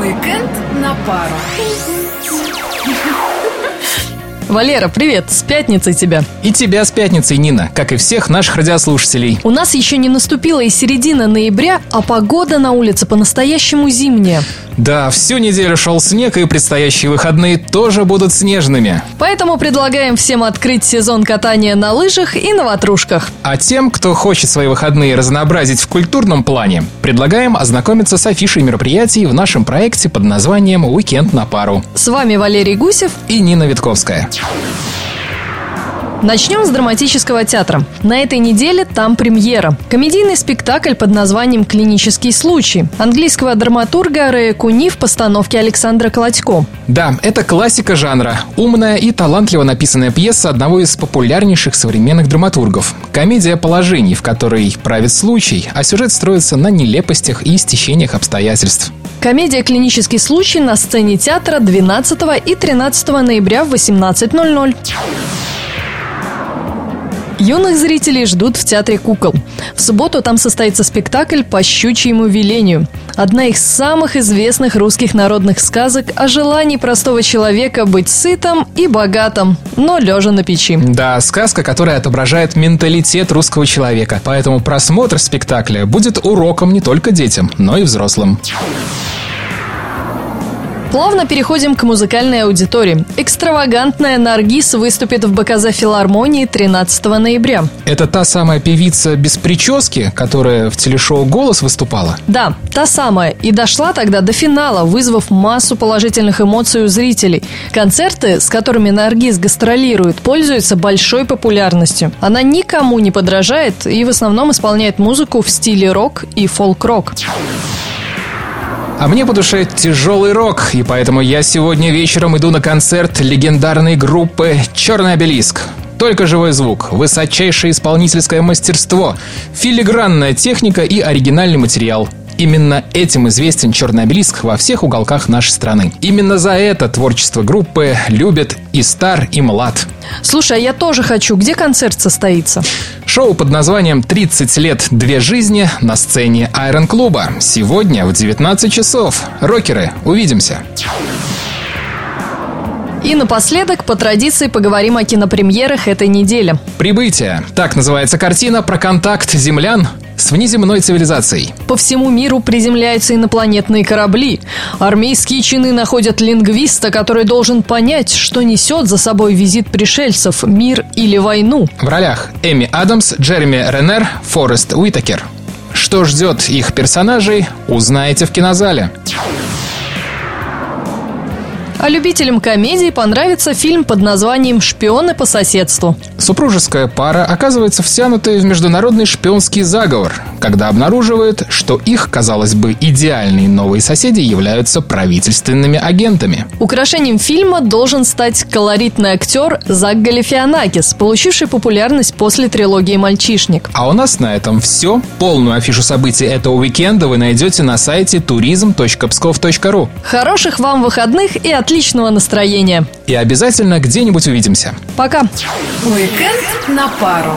Уикенд на пару. Валера, привет, с пятницей тебя. И тебя с пятницей, Нина, как и всех наших радиослушателей. У нас еще не наступила и середина ноября, а погода на улице по-настоящему зимняя. Да, всю неделю шел снег, и предстоящие выходные тоже будут снежными. Поэтому предлагаем всем открыть сезон катания на лыжах и на ватрушках. А тем, кто хочет свои выходные разнообразить в культурном плане, предлагаем ознакомиться с афишей мероприятий в нашем проекте под названием «Уикенд на пару». С вами Валерий Гусев и Нина Витковская. Начнем с драматического театра. На этой неделе там премьера. Комедийный спектакль под названием «Клинический случай» английского драматурга Рэя Куни в постановке Александра Колодько. Да, это классика жанра. Умная и талантливо написанная пьеса одного из популярнейших современных драматургов. Комедия положений, в которой правит случай, а сюжет строится на нелепостях и стечениях обстоятельств. Комедия «Клинический случай» на сцене театра 12 и 13 ноября в 18.00. Юных зрителей ждут в Театре кукол. В субботу там состоится спектакль «По щучьему велению». Одна из самых известных русских народных сказок о желании простого человека быть сытым и богатым, но лежа на печи. Да, сказка, которая отображает менталитет русского человека. Поэтому просмотр спектакля будет уроком не только детям, но и взрослым. Плавно переходим к музыкальной аудитории. Экстравагантная Наргиз выступит в БКЗ филармонии 13 ноября. Это та самая певица без прически, которая в телешоу «Голос» выступала? Да, та самая. И дошла тогда до финала, вызвав массу положительных эмоций у зрителей. Концерты, с которыми Наргиз гастролирует, пользуются большой популярностью. Она никому не подражает и в основном исполняет музыку в стиле рок и фолк-рок. А мне по душе тяжелый рок, и поэтому я сегодня вечером иду на концерт легендарной группы «Черный обелиск». Только живой звук, высочайшее исполнительское мастерство, филигранная техника и оригинальный материал. Именно этим известен черный обелиск во всех уголках нашей страны. Именно за это творчество группы любят и стар, и млад. Слушай, а я тоже хочу. Где концерт состоится? Шоу под названием «30 лет. Две жизни» на сцене Айрон Клуба. Сегодня в 19 часов. Рокеры, увидимся. И напоследок, по традиции, поговорим о кинопремьерах этой недели. «Прибытие» – так называется картина про контакт землян с внеземной цивилизацией. По всему миру приземляются инопланетные корабли. Армейские чины находят лингвиста, который должен понять, что несет за собой визит пришельцев – мир или войну. В ролях Эми Адамс, Джереми Ренер, Форест Уитакер. Что ждет их персонажей, узнаете в кинозале. А любителям комедий понравится фильм под названием «Шпионы по соседству». Супружеская пара оказывается втянутой в международный шпионский заговор, когда обнаруживает, что их, казалось бы, идеальные новые соседи являются правительственными агентами. Украшением фильма должен стать колоритный актер Зак Галифианакис, получивший популярность после трилогии «Мальчишник». А у нас на этом все. Полную афишу событий этого уикенда вы найдете на сайте turism.pskov.ru. Хороших вам выходных и отличного настроения. И обязательно где-нибудь увидимся. Пока. Уикенд на пару.